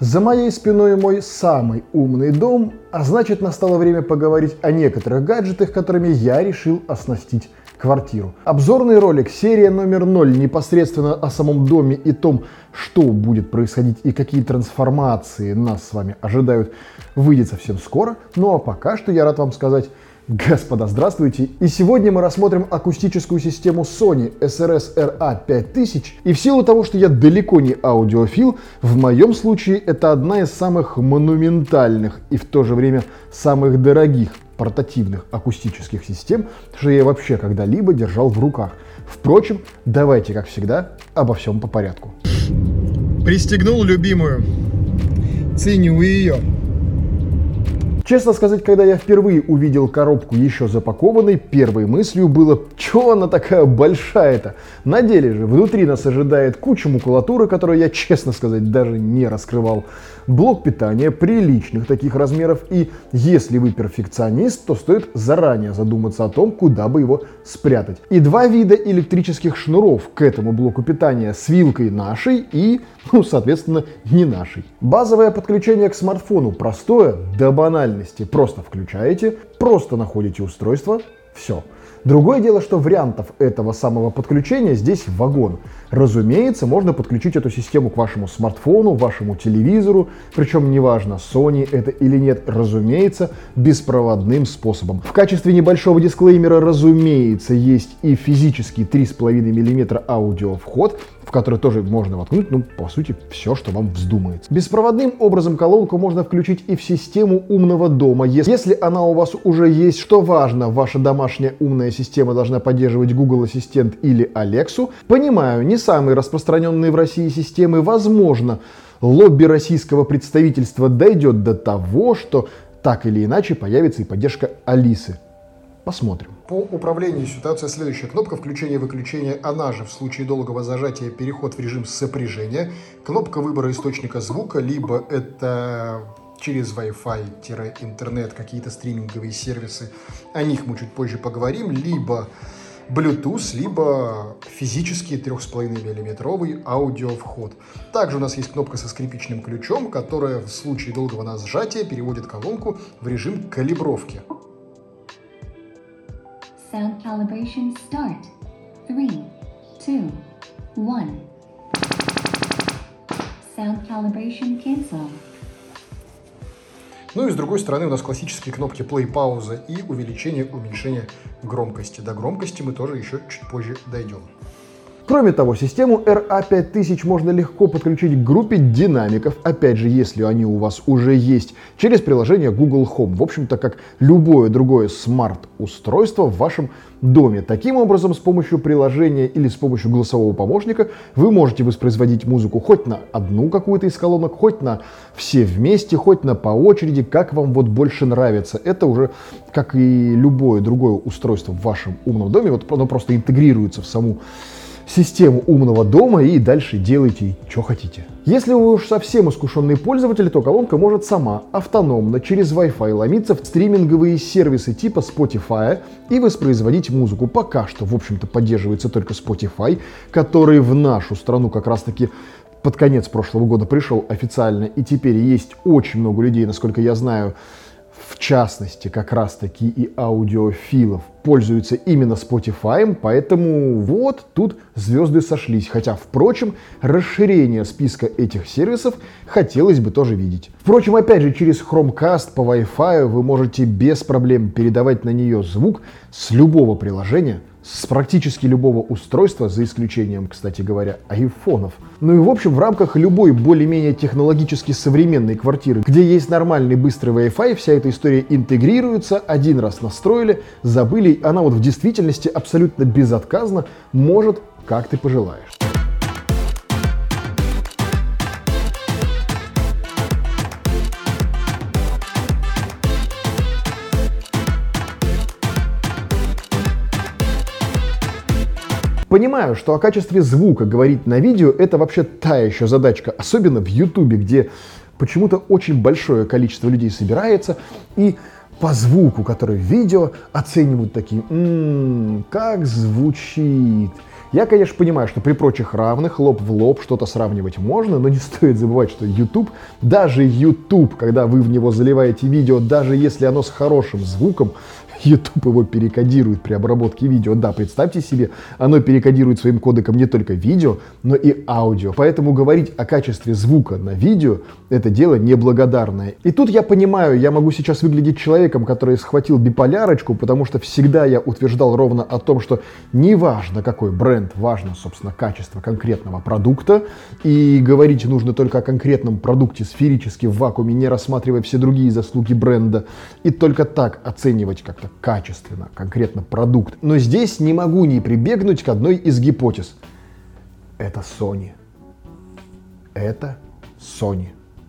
За моей спиной мой самый умный дом, а значит настало время поговорить о некоторых гаджетах, которыми я решил оснастить квартиру. Обзорный ролик, серия номер 0, непосредственно о самом доме и том, что будет происходить и какие трансформации нас с вами ожидают, выйдет совсем скоро. Ну а пока что я рад вам сказать, Господа, здравствуйте! И сегодня мы рассмотрим акустическую систему Sony SRS RA5000. И в силу того, что я далеко не аудиофил, в моем случае это одна из самых монументальных и в то же время самых дорогих портативных акустических систем, что я вообще когда-либо держал в руках. Впрочем, давайте, как всегда, обо всем по порядку. Пристегнул любимую. Ценю ее. Честно сказать, когда я впервые увидел коробку еще запакованной, первой мыслью было, что она такая большая-то? На деле же внутри нас ожидает куча макулатуры, которую я, честно сказать, даже не раскрывал. Блок питания приличных таких размеров и если вы перфекционист, то стоит заранее задуматься о том, куда бы его спрятать. И два вида электрических шнуров к этому блоку питания с вилкой нашей и, ну, соответственно, не нашей. Базовое подключение к смартфону простое до банальности. Просто включаете, просто находите устройство, все. Другое дело, что вариантов этого самого подключения здесь вагон. Разумеется, можно подключить эту систему к вашему смартфону, вашему телевизору, причем неважно, Sony это или нет, разумеется, беспроводным способом. В качестве небольшого дисклеймера, разумеется, есть и физический 3,5 мм аудиовход, в который тоже можно воткнуть, ну, по сути, все, что вам вздумается. Беспроводным образом колонку можно включить и в систему умного дома. Если она у вас уже есть, что важно, ваша домашняя умная система должна поддерживать Google Ассистент или Алексу. Понимаю, не самые распространенные в России системы, возможно, лобби российского представительства дойдет до того, что так или иначе появится и поддержка Алисы. Посмотрим. По управлению ситуация следующая. Кнопка включения-выключения, она же в случае долгого зажатия переход в режим сопряжения. Кнопка выбора источника звука, либо это через Wi-Fi, интернет, какие-то стриминговые сервисы. О них мы чуть позже поговорим. Либо Bluetooth, либо физический 3,5 миллиметровый аудиовход. Также у нас есть кнопка со скрипичным ключом, которая в случае долгого нажатия переводит колонку в режим калибровки. Sound calibration start. Three, two, one. Sound calibration cancel. Ну и с другой стороны у нас классические кнопки play, пауза и увеличение, уменьшение громкости. До громкости мы тоже еще чуть позже дойдем. Кроме того, систему RA5000 можно легко подключить к группе динамиков, опять же, если они у вас уже есть, через приложение Google Home. В общем-то, как любое другое смарт-устройство в вашем доме. Таким образом, с помощью приложения или с помощью голосового помощника вы можете воспроизводить музыку хоть на одну какую-то из колонок, хоть на все вместе, хоть на по очереди, как вам вот больше нравится. Это уже, как и любое другое устройство в вашем умном доме, вот оно просто интегрируется в саму систему умного дома и дальше делайте, что хотите. Если вы уж совсем искушенный пользователь, то колонка может сама автономно через Wi-Fi ломиться в стриминговые сервисы типа Spotify и воспроизводить музыку. Пока что, в общем-то, поддерживается только Spotify, который в нашу страну как раз-таки под конец прошлого года пришел официально, и теперь есть очень много людей, насколько я знаю, в частности, как раз-таки и аудиофилов, пользуются именно Spotify, поэтому вот тут звезды сошлись. Хотя, впрочем, расширение списка этих сервисов хотелось бы тоже видеть. Впрочем, опять же, через Chromecast по Wi-Fi вы можете без проблем передавать на нее звук с любого приложения, с практически любого устройства, за исключением, кстати говоря, айфонов. Ну и в общем, в рамках любой более-менее технологически современной квартиры, где есть нормальный быстрый Wi-Fi, вся эта история интегрируется, один раз настроили, забыли, она вот в действительности абсолютно безотказно может, как ты пожелаешь. Понимаю, что о качестве звука говорить на видео это вообще та еще задачка, особенно в Ютубе, где почему-то очень большое количество людей собирается и по звуку, который в видео, оценивают такие, м-м, как звучит, Я, конечно, понимаю, что при прочих равных лоб в лоб что-то сравнивать можно, но не стоит забывать, что YouTube, даже YouTube, когда вы в него заливаете видео, даже если оно с хорошим звуком, YouTube его перекодирует при обработке видео. Да, представьте себе, оно перекодирует своим кодеком не только видео, но и аудио. Поэтому говорить о качестве звука на видео – это дело неблагодарное. И тут я понимаю, я могу сейчас выглядеть человеком, который схватил биполярочку, потому что всегда я утверждал ровно о том, что неважно какой бренд, важно, собственно, качество конкретного продукта. И говорить нужно только о конкретном продукте сферически в вакууме, не рассматривая все другие заслуги бренда. И только так оценивать как-то качественно, конкретно продукт. Но здесь не могу не прибегнуть к одной из гипотез. Это Sony. Это Sony.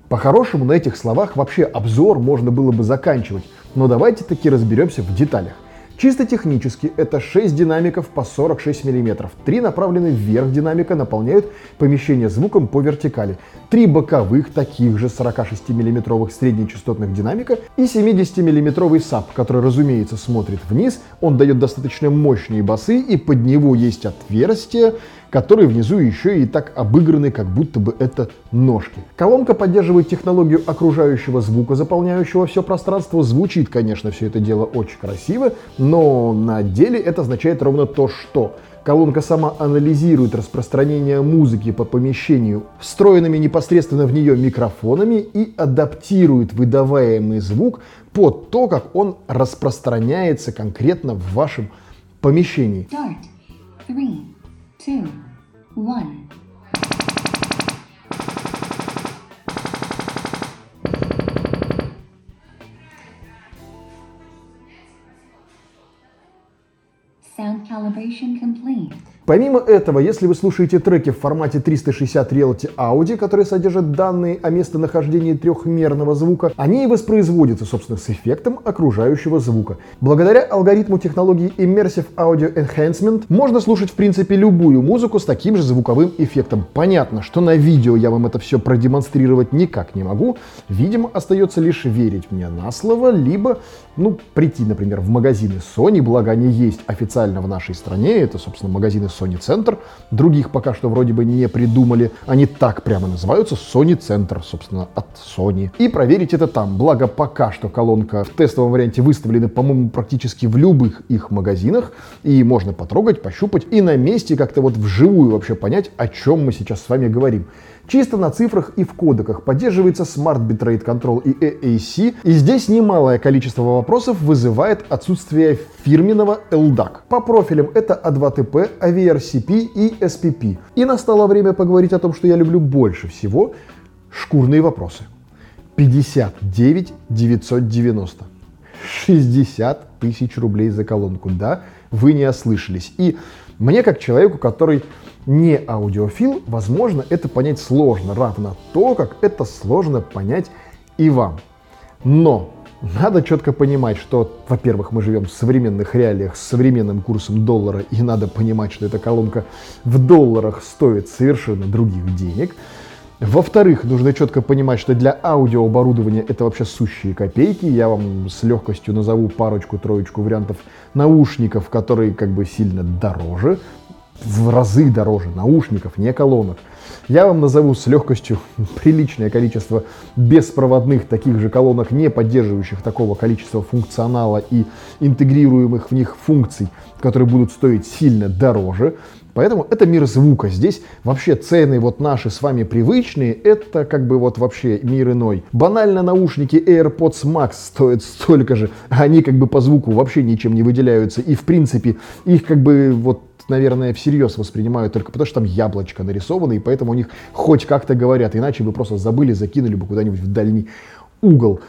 По-хорошему на этих словах вообще обзор можно было бы заканчивать, но давайте таки разберемся в деталях. Чисто технически это 6 динамиков по 46 мм. Три направлены вверх динамика наполняют помещение звуком по вертикали. Три боковых таких же 46 мм среднечастотных динамика и 70 мм саб, который, разумеется, смотрит вниз. Он дает достаточно мощные басы и под него есть отверстие, которые внизу еще и так обыграны, как будто бы это ножки. Колонка поддерживает технологию окружающего звука, заполняющего все пространство. Звучит, конечно, все это дело очень красиво, но на деле это означает ровно то, что Колонка сама анализирует распространение музыки по помещению встроенными непосредственно в нее микрофонами и адаптирует выдаваемый звук под то, как он распространяется конкретно в вашем помещении. Start. Three two, one. Sound calibration complete. Помимо этого, если вы слушаете треки в формате 360 Reality Audio, которые содержат данные о местонахождении трехмерного звука, они и воспроизводятся, собственно, с эффектом окружающего звука. Благодаря алгоритму технологии Immersive Audio Enhancement можно слушать, в принципе, любую музыку с таким же звуковым эффектом. Понятно, что на видео я вам это все продемонстрировать никак не могу. Видимо, остается лишь верить мне на слово, либо, ну, прийти, например, в магазины Sony, благо они есть официально в нашей стране, это, собственно, магазины Sony Center. Других пока что вроде бы не придумали. Они так прямо называются Sony Center, собственно, от Sony. И проверить это там. Благо пока что колонка в тестовом варианте выставлена, по-моему, практически в любых их магазинах. И можно потрогать, пощупать и на месте как-то вот вживую вообще понять, о чем мы сейчас с вами говорим. Чисто на цифрах и в кодеках поддерживается Smart Bitrate Control и AAC, и здесь немалое количество вопросов вызывает отсутствие фирменного LDAC. По профилям это A2TP, AVRCP и SPP. И настало время поговорить о том, что я люблю больше всего – шкурные вопросы. 59 990. 60 тысяч рублей за колонку. Да, вы не ослышались. И мне, как человеку, который не аудиофил, возможно, это понять сложно, равно то, как это сложно понять и вам. Но надо четко понимать, что, во-первых, мы живем в современных реалиях с современным курсом доллара, и надо понимать, что эта колонка в долларах стоит совершенно других денег. Во-вторых, нужно четко понимать, что для аудиооборудования это вообще сущие копейки. Я вам с легкостью назову парочку-троечку вариантов наушников, которые как бы сильно дороже в разы дороже наушников, не колонок. Я вам назову с легкостью приличное количество беспроводных таких же колонок, не поддерживающих такого количества функционала и интегрируемых в них функций, которые будут стоить сильно дороже. Поэтому это мир звука. Здесь вообще цены вот наши с вами привычные, это как бы вот вообще мир иной. Банально наушники AirPods Max стоят столько же, они как бы по звуку вообще ничем не выделяются. И в принципе их как бы вот наверное, всерьез воспринимают только потому, что там яблочко нарисовано, и поэтому у них хоть как-то говорят, иначе бы просто забыли, закинули бы куда-нибудь в дальний угол.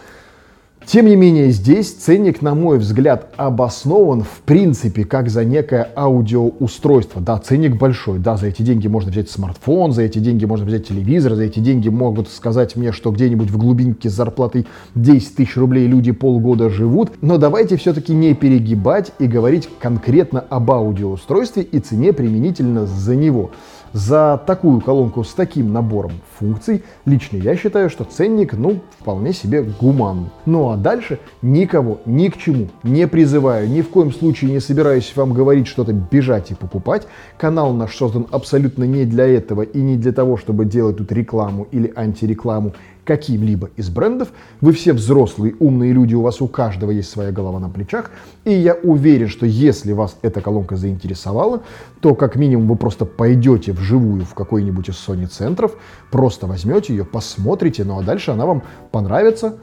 Тем не менее, здесь ценник, на мой взгляд, обоснован в принципе как за некое аудиоустройство. Да, ценник большой, да, за эти деньги можно взять смартфон, за эти деньги можно взять телевизор, за эти деньги могут сказать мне, что где-нибудь в глубинке с зарплатой 10 тысяч рублей люди полгода живут. Но давайте все-таки не перегибать и говорить конкретно об аудиоустройстве и цене применительно за него. За такую колонку с таким набором функций лично я считаю, что ценник, ну, вполне себе гуманный. Ну а дальше никого ни к чему не призываю, ни в коем случае не собираюсь вам говорить что-то бежать и покупать. Канал наш создан абсолютно не для этого и не для того, чтобы делать тут рекламу или антирекламу каким-либо из брендов. Вы все взрослые, умные люди, у вас у каждого есть своя голова на плечах. И я уверен, что если вас эта колонка заинтересовала, то как минимум вы просто пойдете вживую в какой-нибудь из Sony центров, просто возьмете ее, посмотрите, ну а дальше она вам понравится,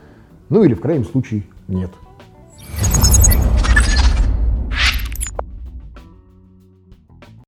ну или в крайнем случае нет.